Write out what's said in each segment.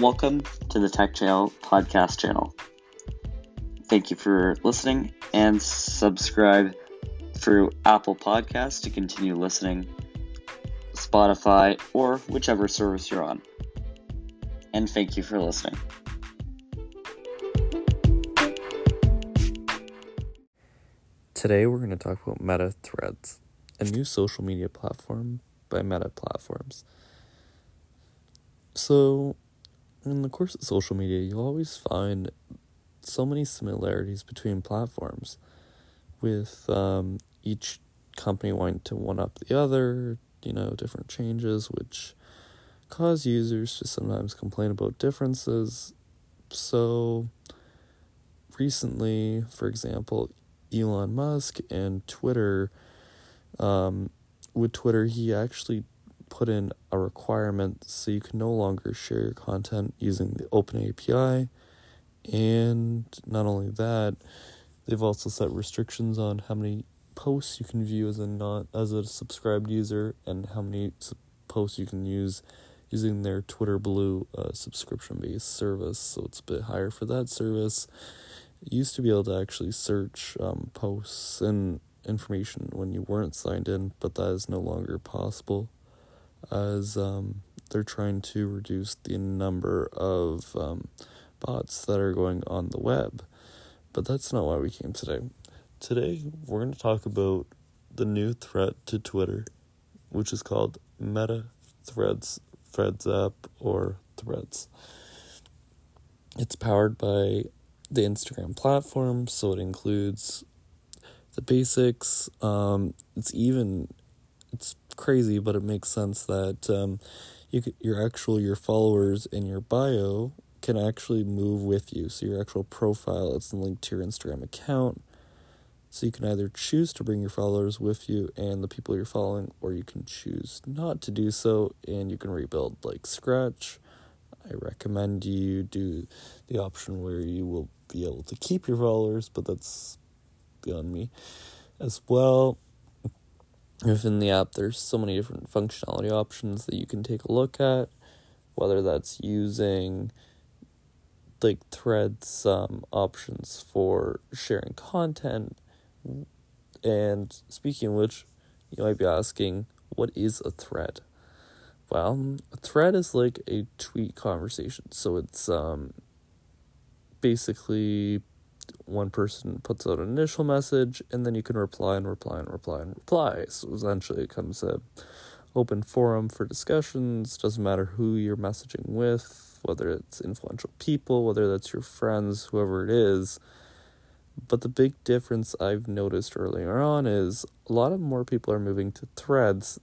Welcome to the Tech Jail podcast channel. Thank you for listening and subscribe through Apple Podcasts to continue listening, Spotify, or whichever service you're on. And thank you for listening. Today we're going to talk about Meta Threads, a new social media platform by Meta Platforms. So, in the course of social media, you'll always find so many similarities between platforms, with um, each company wanting to one up the other, you know, different changes, which cause users to sometimes complain about differences. So, recently, for example, Elon Musk and Twitter, um, with Twitter, he actually put in a requirement so you can no longer share your content using the Open API. And not only that, they've also set restrictions on how many posts you can view as a not as a subscribed user and how many posts you can use using their Twitter Blue uh, subscription based service. So it's a bit higher for that service. It used to be able to actually search um, posts and information when you weren't signed in, but that is no longer possible as um, they're trying to reduce the number of um, bots that are going on the web. But that's not why we came today. Today, we're going to talk about the new threat to Twitter, which is called Meta Threads, Threads app, or Threads. It's powered by the Instagram platform, so it includes the basics. Um, it's even it's crazy, but it makes sense that um, you could, your actual your followers in your bio can actually move with you. So your actual profile it's linked to your Instagram account. So you can either choose to bring your followers with you and the people you're following, or you can choose not to do so, and you can rebuild like scratch. I recommend you do the option where you will be able to keep your followers, but that's beyond me as well within the app there's so many different functionality options that you can take a look at whether that's using like threads um, options for sharing content. And speaking which you might be asking what is a thread? Well a thread is like a tweet conversation. So it's um basically one person puts out an initial message and then you can reply and reply and reply and reply. So essentially it comes a open forum for discussions, doesn't matter who you're messaging with, whether it's influential people, whether that's your friends, whoever it is. But the big difference I've noticed earlier on is a lot of more people are moving to threads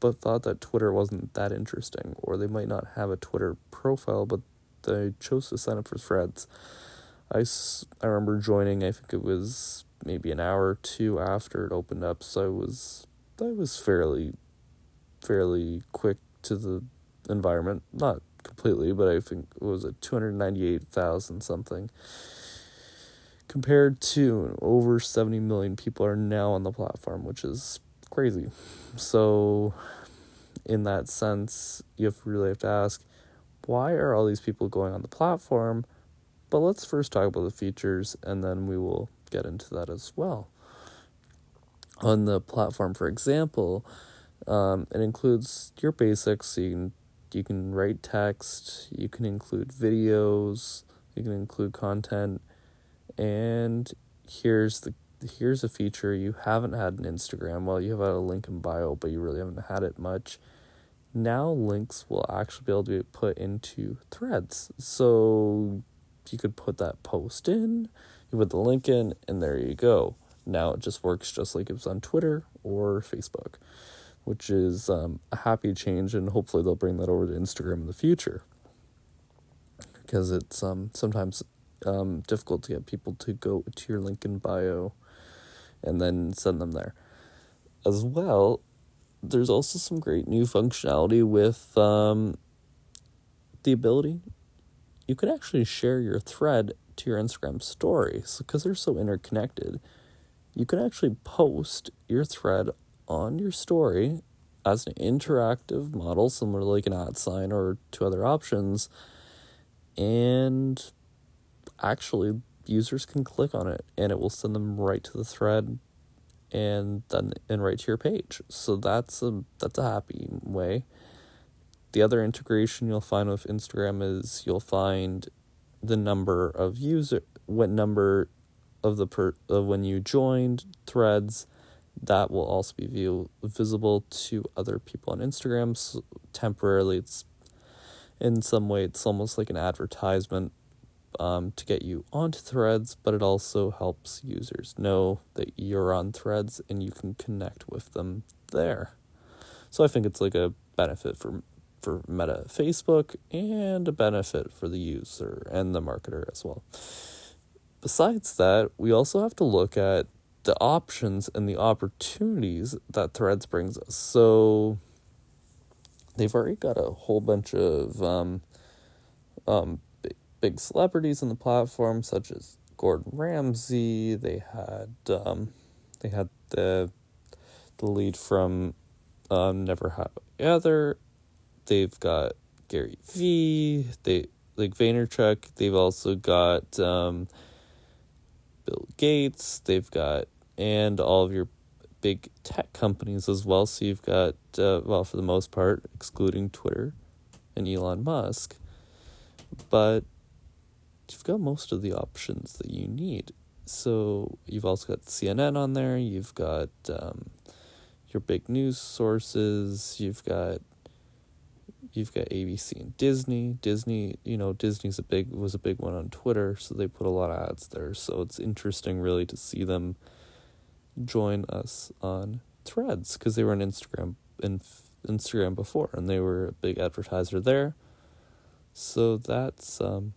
but thought that Twitter wasn't that interesting, or they might not have a Twitter profile, but they chose to sign up for threads. I, I remember joining, I think it was maybe an hour or two after it opened up, so I was I was fairly fairly quick to the environment. Not completely, but I think it was at 298,000 something. Compared to over 70 million people are now on the platform, which is crazy. So, in that sense, you have really have to ask why are all these people going on the platform? But let's first talk about the features and then we will get into that as well. On the platform, for example, um, it includes your basics. You can you can write text, you can include videos, you can include content, and here's the here's a feature you haven't had in Instagram. Well, you have a link in bio, but you really haven't had it much. Now links will actually be able to be put into threads. So you could put that post in, you put the link in, and there you go. Now it just works just like it was on Twitter or Facebook, which is um, a happy change, and hopefully they'll bring that over to Instagram in the future. Because it's um, sometimes um, difficult to get people to go to your link in bio and then send them there. As well, there's also some great new functionality with um, the ability you could actually share your thread to your Instagram stories because they're so interconnected. You can actually post your thread on your story as an interactive model, similar to like an ad sign or two other options. And actually, users can click on it and it will send them right to the thread and then and right to your page. So that's a that's a happy way. The other integration you'll find with Instagram is you'll find the number of user what number of the per of when you joined threads. That will also be view, visible to other people on Instagram. So temporarily it's in some way it's almost like an advertisement um, to get you onto threads but it also helps users know that you're on threads and you can connect with them there. So i think it's like a benefit for for meta facebook and a benefit for the user and the marketer as well besides that we also have to look at the options and the opportunities that threads brings us so they've already got a whole bunch of um, um, big, celebrities on the platform, such as Gordon Ramsay. They had um, they had the the lead from um, Never Have Ever. They've got Gary Vee. They like Vaynerchuk. They've also got um, Bill Gates. They've got and all of your big tech companies as well. So you've got, uh, well, for the most part, excluding Twitter and Elon Musk, but you've got most of the options that you need. So you've also got CNN on there. You've got um, your big news sources. You've got you've got ABC and Disney. Disney, you know, Disney's a big was a big one on Twitter, so they put a lot of ads there. So it's interesting, really, to see them join us on Threads because they were on Instagram in Instagram before and they were a big advertiser there. So that's um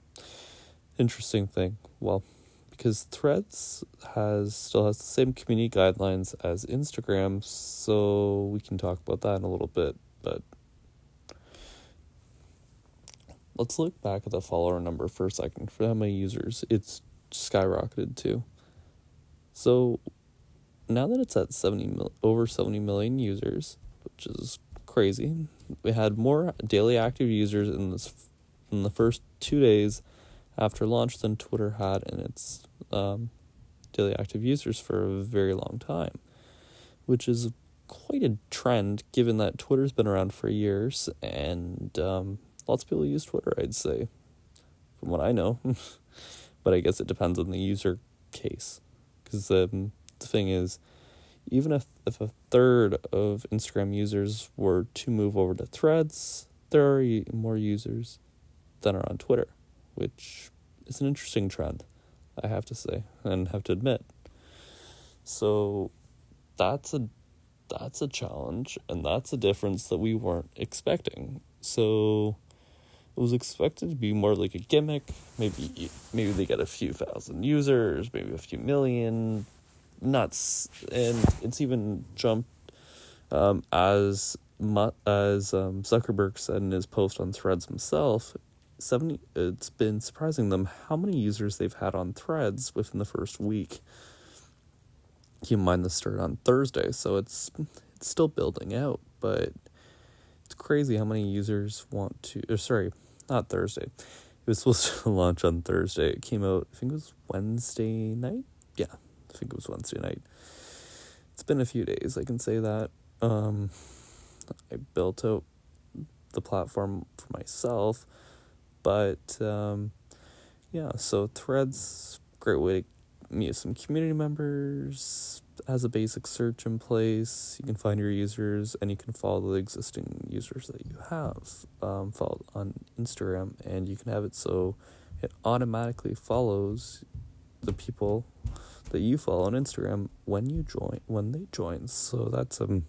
interesting thing. Well, because Threads has still has the same community guidelines as Instagram, so we can talk about that in a little bit, but let's look back at the follower number for a second for how many users it's skyrocketed to. So now that it's at 70 mil- over 70 million users, which is crazy, we had more daily active users in this in the first two days after launch than Twitter had in its um, daily active users for a very long time, which is quite a trend given that Twitter's been around for years and um, lots of people use Twitter, I'd say, from what I know. but I guess it depends on the user case because um, the thing is, even if, if a third of Instagram users were to move over to threads, there are more users than are on Twitter, which is an interesting trend, I have to say, and have to admit. So that's a that's a challenge and that's a difference that we weren't expecting. So it was expected to be more like a gimmick. Maybe maybe they get a few thousand users, maybe a few million, nuts, and it's even jumped um, as as um, Zuckerberg said in his post on Threads himself. Seventy. It's been surprising them how many users they've had on Threads within the first week. Keep in mind this started on Thursday, so it's it's still building out, but it's crazy how many users want to. Or sorry, not Thursday. It was supposed to launch on Thursday. It came out. I think it was Wednesday night. Yeah, I think it was Wednesday night. It's been a few days, I can say that. Um, I built out the platform for myself, but um, yeah, so Threads, great way to meet some community members, has a basic search in place. You can find your users and you can follow the existing users that you have um, followed on Instagram, and you can have it so it automatically follows the people that you follow on Instagram when you join when they join. So that's an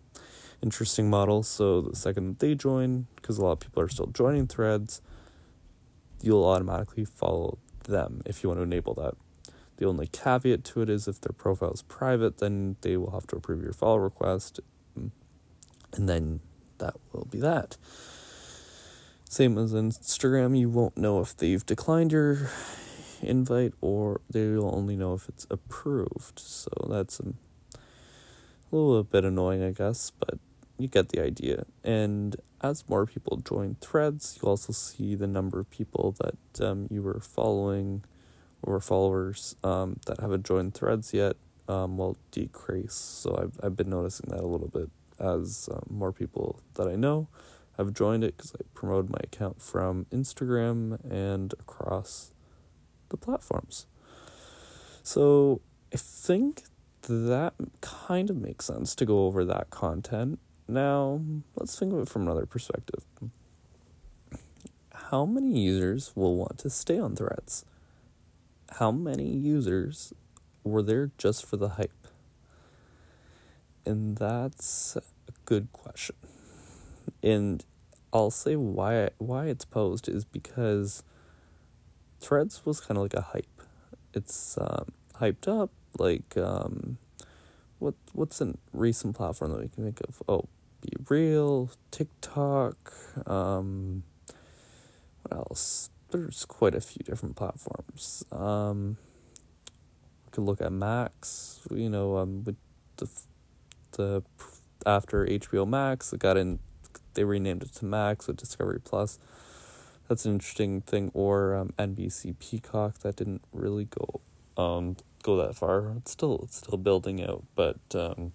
interesting model. So the second they join, because a lot of people are still joining threads, you'll automatically follow them if you want to enable that. The only caveat to it is if their profile is private, then they will have to approve your follow request, and then that will be that. Same as Instagram, you won't know if they've declined your invite or they will only know if it's approved. So that's a little bit annoying, I guess, but you get the idea. And as more people join threads, you also see the number of people that um, you were following or followers um, that haven't joined threads yet um, will decrease. So I've, I've been noticing that a little bit as um, more people that I know have joined it because I promoted my account from Instagram and across the platforms. So I think that kind of makes sense to go over that content. Now, let's think of it from another perspective. How many users will want to stay on threads? How many users were there just for the hype? And that's a good question. And I'll say why why it's posed is because Threads was kind of like a hype. It's um, hyped up like um, what what's a recent platform that we can think of? Oh, Be Real, TikTok. Um, what else? There's quite a few different platforms. Um, we could look at Max. You know, um, with the the after HBO Max, it got in. They renamed it to Max with Discovery Plus. That's an interesting thing. Or um, NBC Peacock that didn't really go um go that far. It's still it's still building out, but um,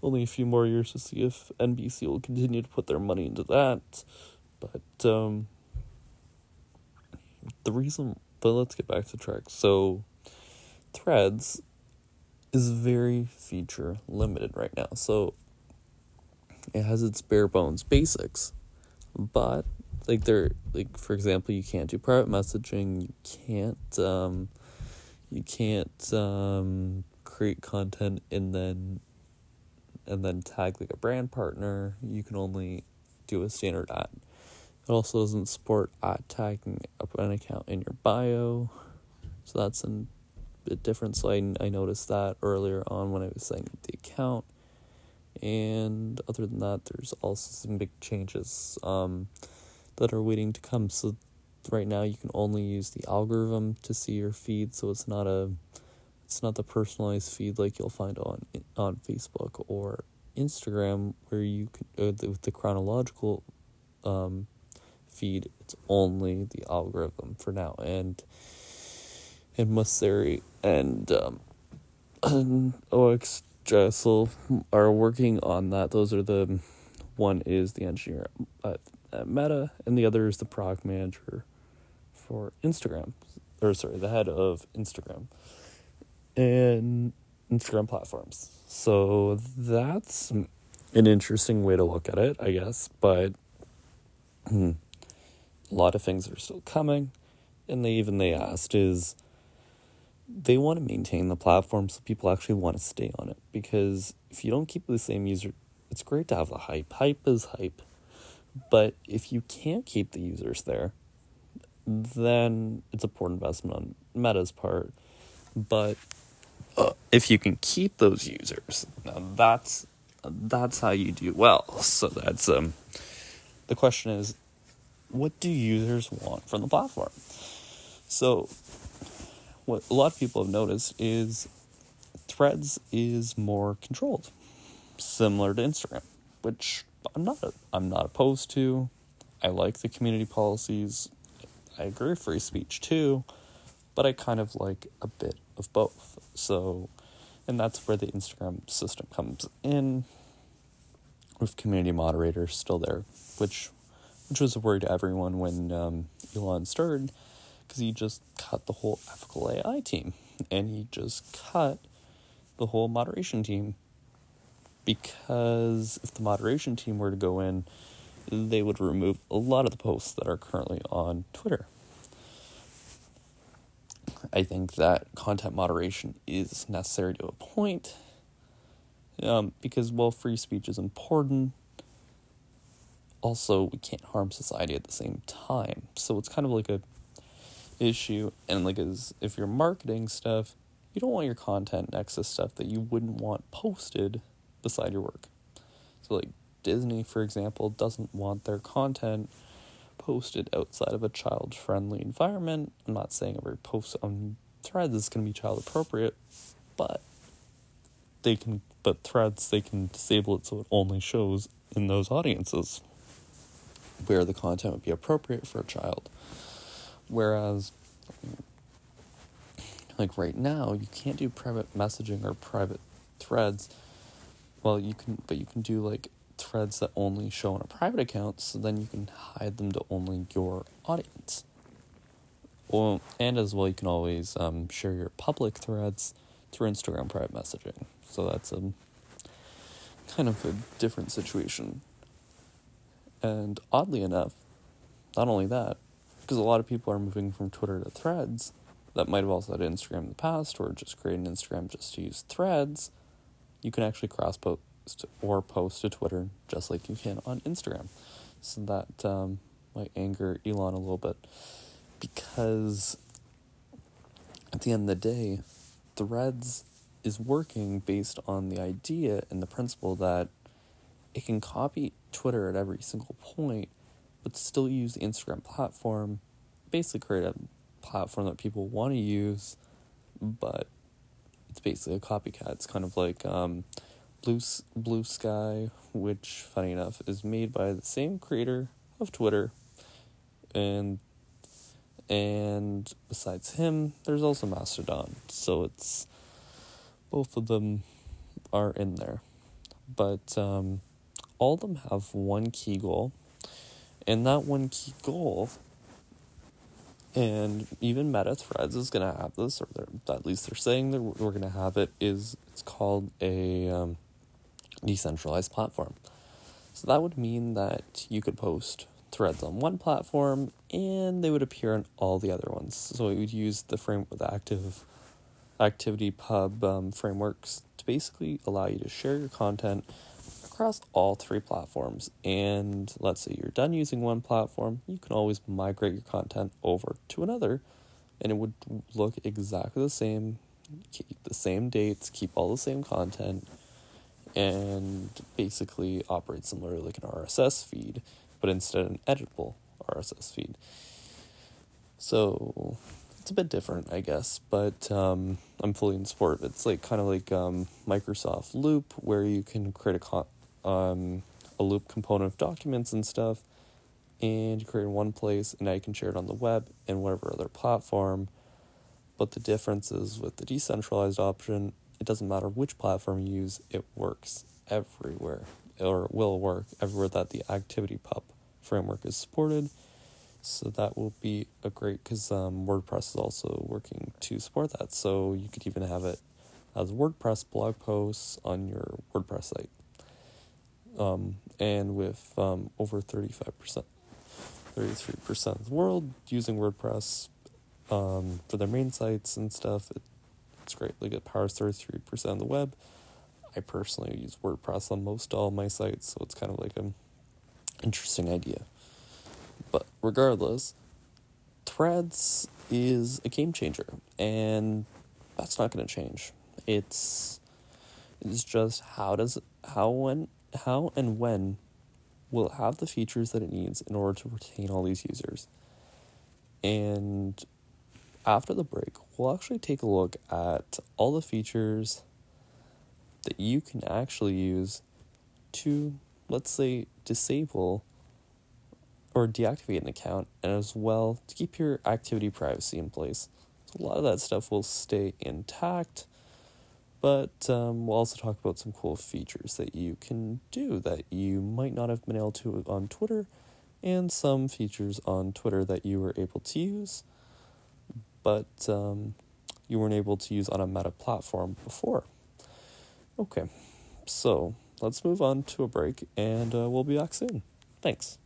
only a few more years to see if NBC will continue to put their money into that. But um, the reason, but let's get back to track. So, Threads is very feature limited right now. So, it has its bare bones basics, but like there, like for example, you can't do private messaging. You can't. Um, you can't um, create content and then and then tag like a brand partner. You can only do a standard ad. It also doesn't support tagging up an account in your bio, so that's a bit different. So I I noticed that earlier on when I was setting up the account. And other than that, there's also some big changes um, that are waiting to come. So right now you can only use the algorithm to see your feed so it's not a it's not the personalized feed like you'll find on on Facebook or Instagram where you can uh, the, with the chronological um, feed it's only the algorithm for now and and Mosseri and um, and OX Jessel are working on that those are the one is the engineer at, at Meta and the other is the product manager for Instagram, or sorry, the head of Instagram and Instagram platforms. So that's an interesting way to look at it, I guess. But hmm, a lot of things are still coming, and they even they asked is they want to maintain the platform so people actually want to stay on it because if you don't keep the same user it's great to have the hype hype is hype but if you can't keep the users there then it's a poor investment on Meta's part. But uh, if you can keep those users, now that's that's how you do well. So that's um, the question is, what do users want from the platform? So, what a lot of people have noticed is Threads is more controlled, similar to Instagram, which I'm not I'm not opposed to. I like the community policies. I agree with free speech too, but I kind of like a bit of both. So, and that's where the Instagram system comes in with community moderators still there, which which was a worry to everyone when um, Elon started because he just cut the whole ethical AI team and he just cut the whole moderation team because if the moderation team were to go in they would remove a lot of the posts that are currently on Twitter. I think that content moderation is necessary to a point um, because while free speech is important, also we can't harm society at the same time. So it's kind of like a issue, and like as if you're marketing stuff, you don't want your content next to stuff that you wouldn't want posted beside your work. So like Disney, for example, doesn't want their content posted outside of a child friendly environment. I'm not saying every post on threads is going to be child appropriate, but they can, but threads, they can disable it so it only shows in those audiences where the content would be appropriate for a child. Whereas, like right now, you can't do private messaging or private threads. Well, you can, but you can do like threads that only show on a private account, so then you can hide them to only your audience. Well, and as well, you can always um, share your public threads through Instagram private messaging. So that's a kind of a different situation. And oddly enough, not only that, because a lot of people are moving from Twitter to threads that might have also had Instagram in the past or just created an Instagram just to use threads, you can actually cross post or post to Twitter just like you can on Instagram. So that um, might anger Elon a little bit because at the end of the day, threads is working based on the idea and the principle that it can copy Twitter at every single point, but still use the Instagram platform, basically create a platform that people want to use, but it's basically a copycat. It's kind of like um, Blue Bluesky, which, funny enough, is made by the same creator of Twitter, and and besides him, there's also Mastodon. So it's both of them are in there, but um, all of them have one key goal, and that one key goal. And even Meta Threads is gonna have this, or at least they're saying that we're gonna have it. Is it's called a um, decentralized platform. So that would mean that you could post threads on one platform and they would appear on all the other ones. So it would use the frame the active ActivityPub um, frameworks to basically allow you to share your content across all three platforms. And let's say you're done using one platform, you can always migrate your content over to another and it would look exactly the same, keep the same dates, keep all the same content, and basically operate similarly like an RSS feed but instead an editable RSS feed. So it's a bit different, I guess, but um, I'm fully in support. It's like kind of like um, Microsoft Loop, where you can create a con- um, a loop component of documents and stuff, and you create in one place, and now you can share it on the web and whatever other platform. But the difference is with the decentralized option, it doesn't matter which platform you use, it works everywhere, or will work everywhere that the ActivityPub framework is supported. So that will be a great because um, WordPress is also working to support that. So you could even have it as WordPress blog posts on your WordPress site. Um, and with um, over 35%, 33% of the world using WordPress um, for their main sites and stuff, it, it's great. Like it powers 33% of the web. I personally use WordPress on most all my sites, so it's kind of like an interesting idea. But regardless, Threads is a game changer, and that's not going to change. It's it's just how does how when how and when will it have the features that it needs in order to retain all these users. And after the break, we'll actually take a look at all the features that you can actually use to let's say disable or deactivate an account and as well to keep your activity privacy in place. So a lot of that stuff will stay intact, but um, we'll also talk about some cool features that you can do that you might not have been able to on Twitter and some features on Twitter that you were able to use, but um, you weren't able to use on a meta platform before. Okay, so let's move on to a break and uh, we'll be back soon. Thanks.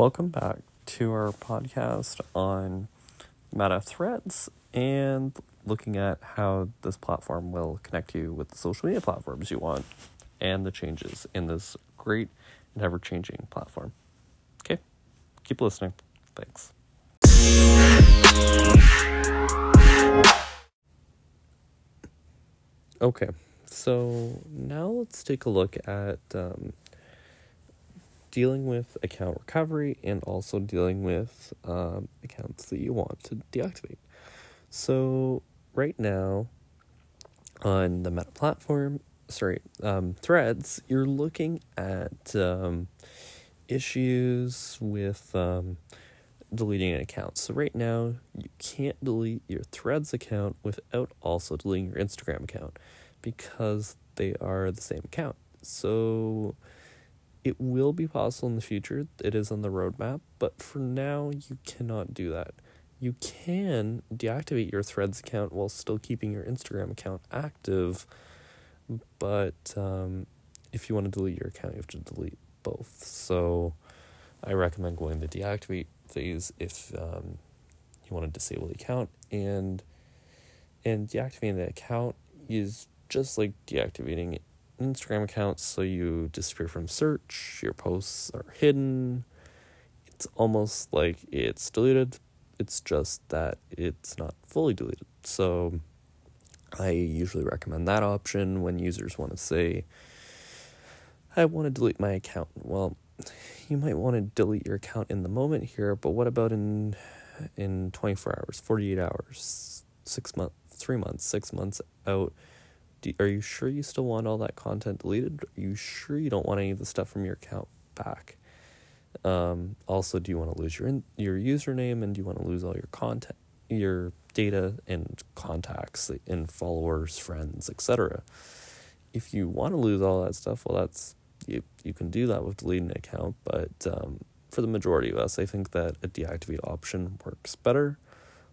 Welcome back to our podcast on Meta Threads and looking at how this platform will connect you with the social media platforms you want and the changes in this great and ever changing platform. Okay, keep listening. Thanks. Okay, so now let's take a look at um, dealing with account recovery and also dealing with um, accounts that you want to deactivate. So, right now on the Meta platform, sorry, um, threads, you're looking at um, issues with um, deleting an account. So, right now, you can't delete your threads account without also deleting your Instagram account because they are the same account. So, it will be possible in the future. It is on the roadmap, but for now, you cannot do that. You can deactivate your Threads account while still keeping your Instagram account active, but um, if you want to delete your account, you have to delete both. So, I recommend going the deactivate phase if um, you want to disable the account, and and deactivating the account is just like deactivating Instagram account, so you disappear from search, your posts are hidden. It's almost like it's deleted. It's just that it's not fully deleted. So I usually recommend that option when users want to say, I want to delete my account. Well, you might want to delete your account in the moment here, but what about in in 24 hours, 48 hours, 6 months, 3 months, 6 months out? Do, are you sure you still want all that content deleted? Are you sure you don't want any of the stuff from your account back? Um, also, do you want to lose your in, your username and do you want to lose all your content, your data and contacts and followers, friends, etc. If you want to lose all that stuff, well, that's you. You can do that with deleting an account, but um, for the majority of us, I think that a deactivate option works better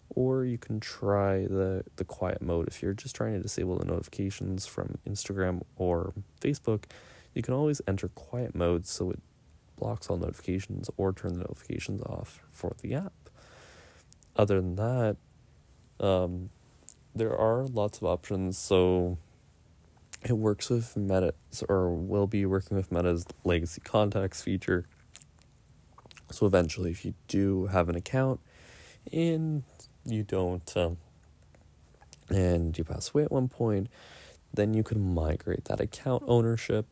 or you can try the, the quiet mode. If you're just trying to disable the notifications from Instagram or Facebook, you can always enter quiet mode so it blocks all notifications or turn the notifications off for the app. Other than that, um, there are lots of options. So it works with Meta, or will be working with Meta's legacy contacts feature. So eventually, if you do have an account in you don't, um, and you pass away at one point, then you can migrate that account ownership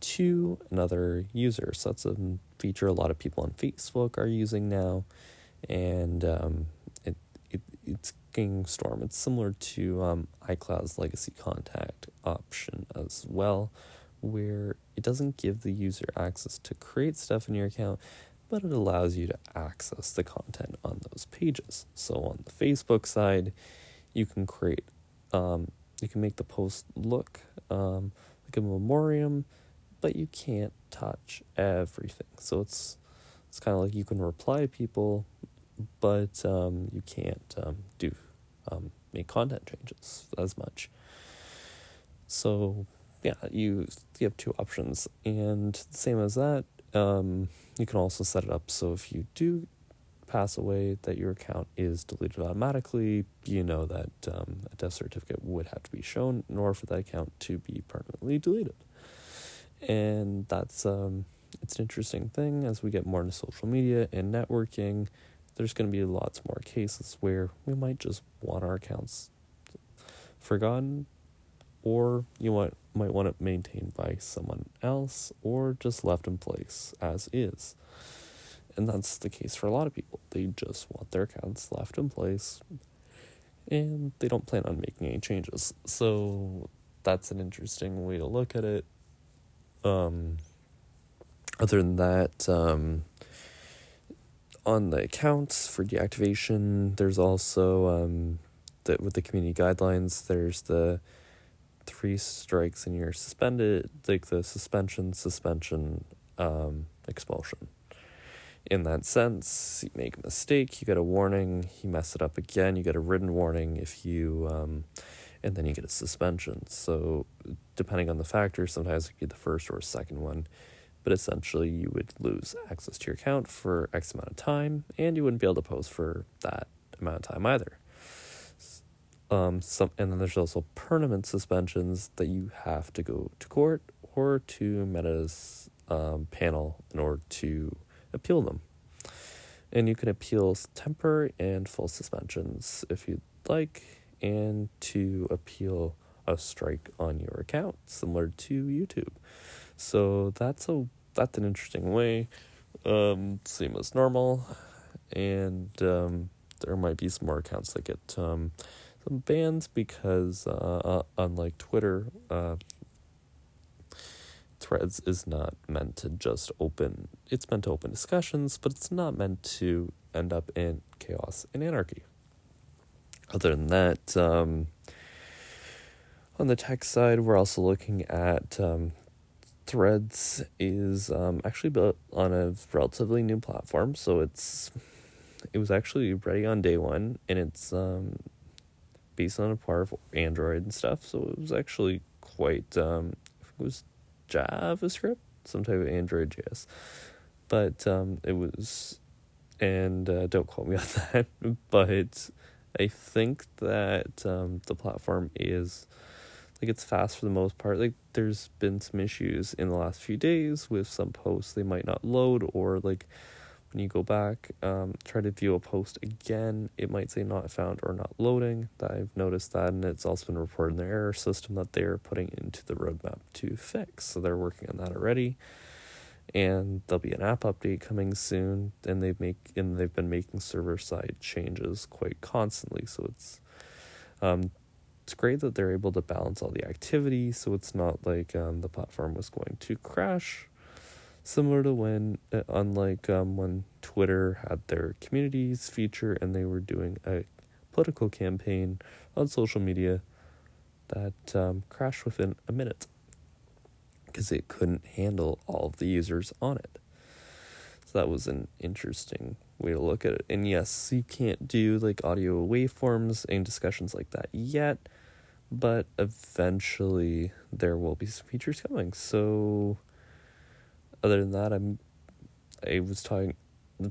to another user. So that's a feature a lot of people on Facebook are using now, and um, it, it it's King Storm. It's similar to um, iCloud's legacy contact option as well, where it doesn't give the user access to create stuff in your account, but it allows you to access the content on those pages. So on the Facebook side, you can create, um, you can make the post look um, like a memoriam, but you can't touch everything. So it's it's kind of like you can reply to people, but um, you can't um, do um, make content changes as much. So yeah, you you have two options, and the same as that, um, you can also set it up so if you do pass away, that your account is deleted automatically. You know that um, a death certificate would have to be shown in order for that account to be permanently deleted. And that's um, it's an interesting thing as we get more into social media and networking. There's going to be lots more cases where we might just want our accounts forgotten, or you want might want it maintained by someone else or just left in place as is. And that's the case for a lot of people. They just want their accounts left in place and they don't plan on making any changes. So that's an interesting way to look at it. Um, other than that, um, on the accounts for deactivation, there's also um, that with the community guidelines, there's the three strikes and you're suspended, like the suspension, suspension, um, expulsion. In that sense, you make a mistake, you get a warning, you mess it up again, you get a written warning if you, um, and then you get a suspension. So, depending on the factor, sometimes it could be the first or second one, but essentially you would lose access to your account for X amount of time, and you wouldn't be able to post for that amount of time either. Um, some and then there's also permanent suspensions that you have to go to court or to Meta's um, panel in order to appeal them. And you can appeal temporary and full suspensions if you'd like, and to appeal a strike on your account, similar to YouTube. So that's a that's an interesting way. Um, same as normal, and um, there might be some more accounts that get um, some bans because, uh, uh, unlike Twitter, uh, Threads is not meant to just open. It's meant to open discussions, but it's not meant to end up in chaos and anarchy. Other than that, um, on the tech side, we're also looking at um, Threads is um, actually built on a relatively new platform, so it's it was actually ready on day one, and it's um, based on a part of Android and stuff. So it was actually quite um, it was JavaScript, some type of Android JS, but um, it was, and uh, don't quote me on that, but I think that um, the platform is like it's fast for the most part. Like there's been some issues in the last few days with some posts they might not load or like when you go back, um, try to view a post again, it might say not found or not loading. I've noticed that, and it's also been reported in the error system that they're putting into the roadmap to fix. So they're working on that already, and there'll be an app update coming soon. And they've make and they've been making server side changes quite constantly. So it's um, it's great that they're able to balance all the activity, so it's not like um, the platform was going to crash similar to when uh, unlike um, when twitter had their communities feature and they were doing a political campaign on social media that um, crashed within a minute because it couldn't handle all of the users on it. So that was an interesting way to look at it. And yes you can't do like audio waveforms and discussions like that yet but eventually there will be some features coming. So other than that, I'm I was talking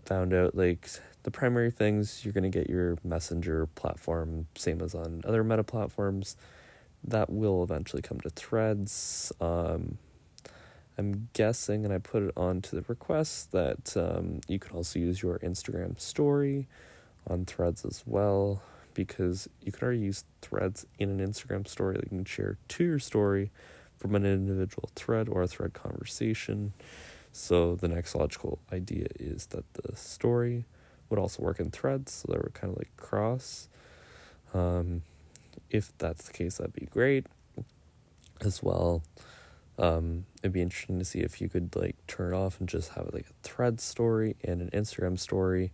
found out like the primary things you're going to get your messenger platform same as on other meta platforms that will eventually come to threads. Um, i'm guessing and i put it onto the request that um, you can also use your instagram story on threads as well because you can already use threads in an instagram story that you can share to your story from an individual thread or a thread conversation. So the next logical idea is that the story would also work in threads, so they were kind of like cross. Um, if that's the case, that'd be great. As well, um, it'd be interesting to see if you could like turn it off and just have like a thread story and an Instagram story,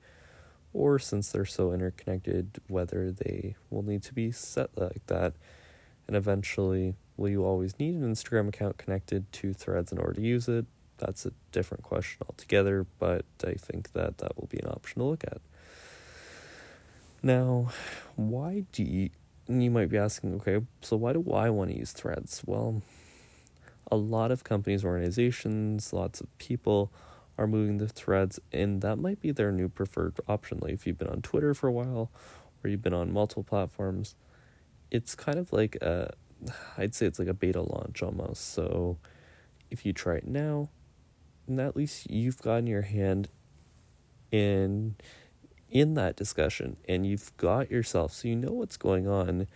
or since they're so interconnected, whether they will need to be set like that, and eventually Will you always need an Instagram account connected to threads in order to use it? That's a different question altogether, but I think that that will be an option to look at. Now, why do you, you might be asking, okay, so why do I want to use threads? Well, a lot of companies, organizations, lots of people are moving to threads, and that might be their new preferred option. Like if you've been on Twitter for a while, or you've been on multiple platforms, it's kind of like a I'd say it's like a beta launch almost. So if you try it now, at least you've gotten your hand in in that discussion and you've got yourself so you know what's going on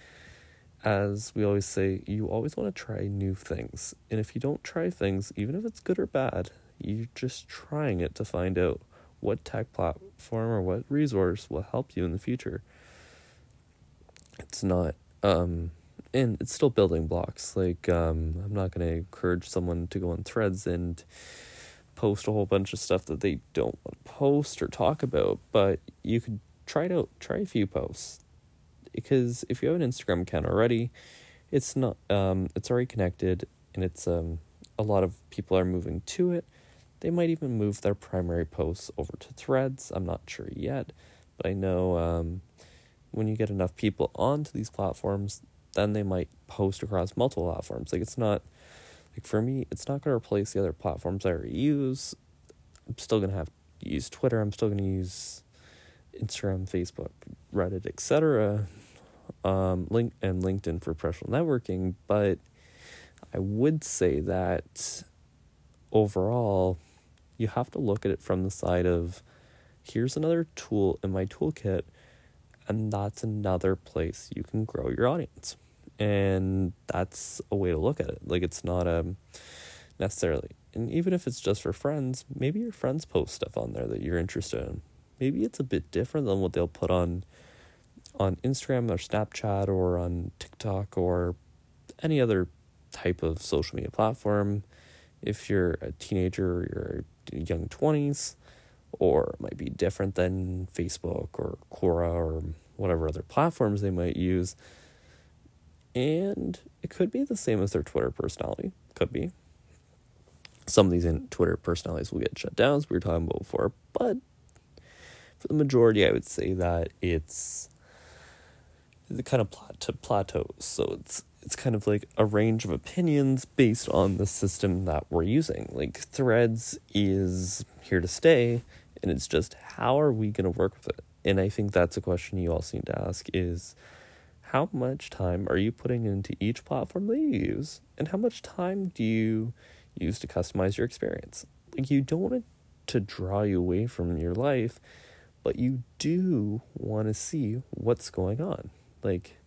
as we always say you always want to try new things and if you don't try things even if it's good or bad you're just trying it to find out what tech platform or what resource will help you in the future it's not um and it's still building blocks. Like um, I'm not going to encourage someone to go on threads and post a whole bunch of stuff that they don't want to post or talk about, but you could try out. Try a few posts because if you have an Instagram account already, it's not um, it's already connected and it's um, a lot of people are moving to it. They might even move their primary posts over to threads. I'm not sure yet, but I know um, when you get enough people onto these platforms, then they might post across multiple platforms. Like it's not like for me, it's not to replace the other platforms I already use. I'm still to have to use Twitter. I'm still to use Instagram, Facebook, Reddit, etc. Um, link and LinkedIn for professional networking. But I would say that overall, you have to look at it from the side of here's another tool in my toolkit and that's another place you can grow your audience and that's a way to look at it like it's not a necessarily. And even if it's just for friends, maybe your friends post stuff on there that you're interested in. Maybe it's a bit different than what they'll put on on Instagram or Snapchat or on TikTok or any other type of social media platform. If you're a teenager or you're young 20s, or it might be different than Facebook or Quora or whatever other platforms they might use. And it could be the same as their Twitter personality. Could be. Some of these Twitter personalities will get shut down, as we were talking about before. But for the majority, I would say that it's the kind of plot plateau plateaus. So it's it's kind of like a range of opinions based on the system that we're using. Like Threads is here to stay, and it's just how are we going to work with it? And I think that's a question you all seem to ask is how much time are you putting into each platform that you use, and how much time do you use to customize your experience? Like you don't want it to draw you away from your life, but you do want to see what's going on. Like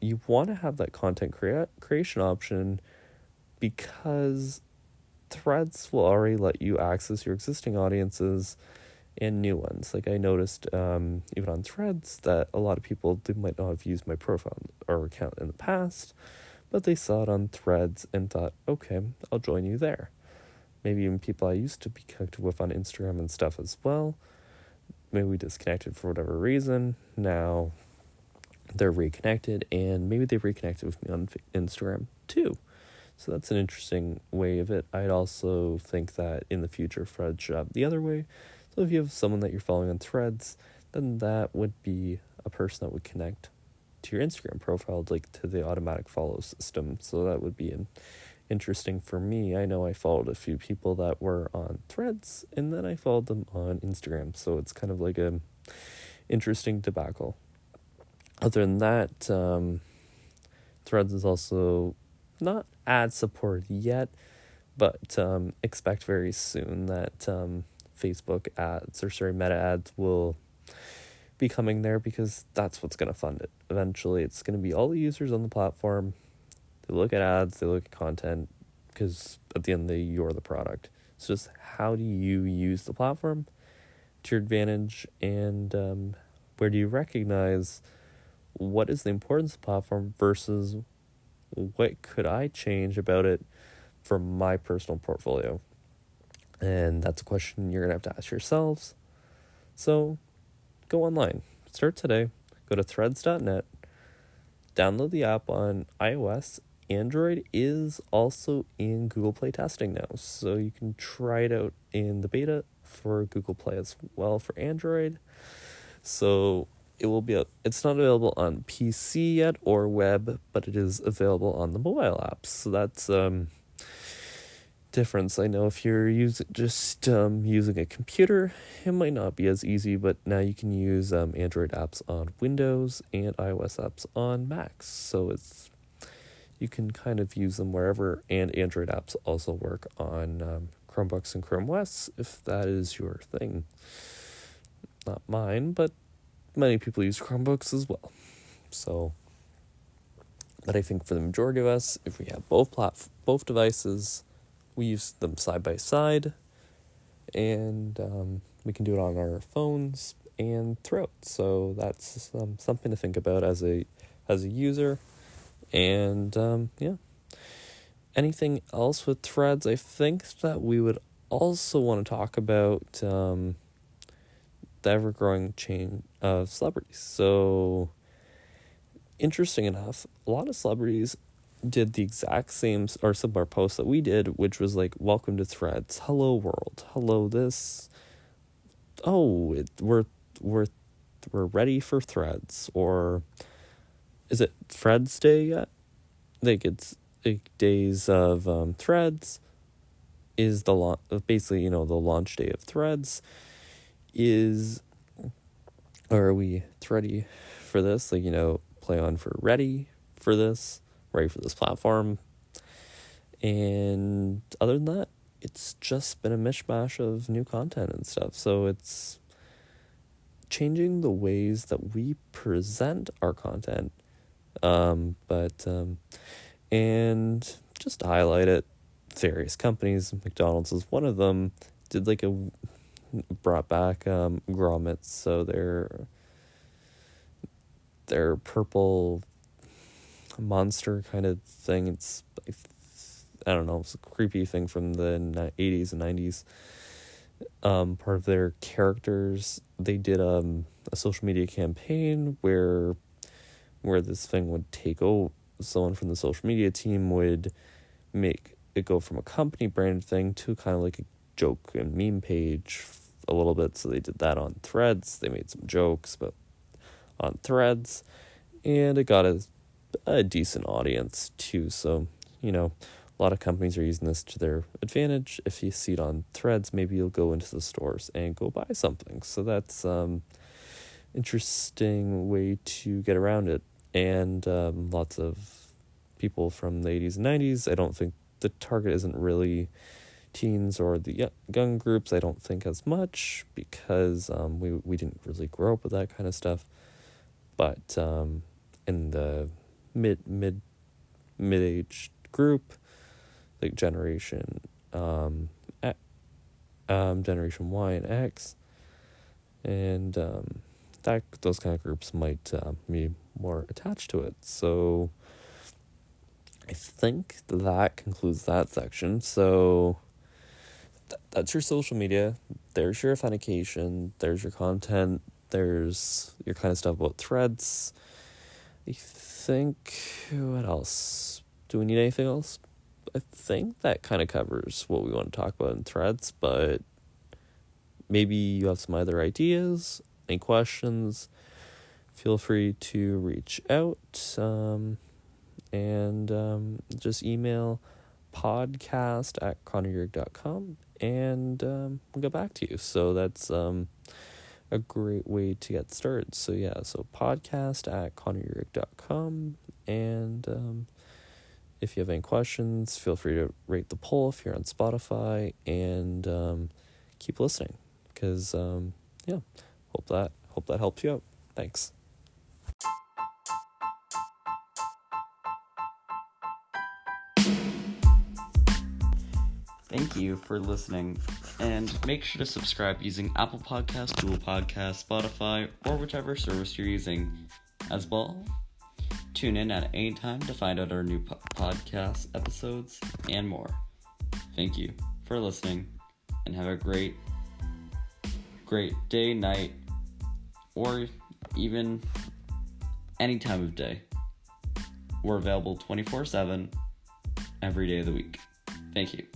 you want to have that content crea- creation option because threads will already let you access your existing audiences and new ones. Like I noticed um, even on threads that a lot of people they might not have used my profile or account in the past, but they saw it on threads and thought, okay, I'll join you there. Maybe even people I used to be connected with on Instagram and stuff as well. Maybe we disconnected for whatever reason. Now they're reconnected and maybe they reconnected with me on Instagram too. So that's an interesting way of it. I'd also think that in the future, Threads should have the other way. So if you have someone that you're following on Threads, then that would be a person that would connect to your Instagram profile, like to the automatic follow system. So that would be an interesting for me. I know I followed a few people that were on Threads, and then I followed them on Instagram. So it's kind of like a interesting debacle. Other than that, um, Threads is also not ad support yet, but um, expect very soon that um, Facebook ads or sorry Meta ads will be coming there because that's what's going to fund it. Eventually, it's going to be all the users on the platform. They look at ads, they look at content because at the end they you're the product. It's just how do you use the platform to your advantage and um, where do you recognize what is the importance of the platform versus what could I change about it for my personal portfolio? And that's a question you're going to have to ask yourselves. So go online, start today, go to threads.net, download the app on iOS. Android is also in Google Play testing now, so you can try it out in the beta for Google Play as well for Android. So it will be it's not available on PC yet or web, but it is available on the mobile apps. So that's um difference. I know if you're using just um, using a computer, it might not be as easy, but now you can use um, Android apps on Windows and iOS apps on Macs. So it's you can kind of use them wherever, and Android apps also work on um, Chromebooks and Chrome OS if that is your thing. Not mine, but many people use Chromebooks as well. So, but I think for the majority of us, if we have both plat- both devices, we use them side by side, and um, we can do it on our phones and throat. So that's um, something to think about as a as a user, and um, yeah. Anything else with threads? I think that we would also want to talk about um, the ever growing chain of celebrities. So, interesting enough, a lot of celebrities did the exact same or similar post that we did, which was like, "Welcome to Threads, hello world, hello this, oh, it, we're we're we're ready for Threads," or is it Threads Day yet? Like it's like days of um, Threads is the launch, basically you know the launch day of Threads is are we ready for this? Like, you know, play on for ready for this, ready for this platform. And other than that, it's just been a mishmash of new content and stuff. So it's changing the ways that we present our content. Um, but um, and just to highlight it, various companies. McDonald's is one of them. Did like a brought back um, Grimace, so they're they're purple monster kind of thing. It's I don't know, it's a creepy thing from the eighties and nineties. Um, part of their characters, they did um a social media campaign where where this thing would take over. Someone from the social media team would make it go from a company branded thing to kind of like a joke and meme page a little bit. So they did that on threads. They made some jokes, but on threads, and it got a, a decent audience too. So, you know, a lot of companies are using this to their advantage. If you see it on threads, maybe you'll go into the stores and go buy something. So that's um interesting way to get around it. And um, lots of people from the 80s and 90s. I don't think the target isn't really teens or the young groups. I don't think as much because um, we we didn't really grow up with that kind of stuff. But um, in the mid mid mid aged group, like generation um, um, generation Y and X, and um, that those kind of groups might uh, be more attached to it. So I think that concludes that section. So th- that's your social media. There's your authentication. There's your content. There's your kind of stuff about threads. I think what else? Do we need anything else? I think that kind of covers what we want to talk about in threads, but maybe you have some other ideas, any questions, feel free to reach out um, and um, just email podcast at connoryurick.com and um, we'll get back to you. So that's um, a great way to get started. So, yeah, so podcast at connoryurick.com and um, if you have any questions, feel free to rate the poll if you're on Spotify and um, keep listening because, um, yeah, hope that hope that helps you out. Thanks. Thank you for listening, and make sure to subscribe using Apple Podcasts, Google Podcasts, Spotify, or whichever service you're using. As well, tune in at any time to find out our new po- podcast episodes and more. Thank you for listening, and have a great, great day, night, or even any time of day. We're available 24 7 every day of the week. Thank you.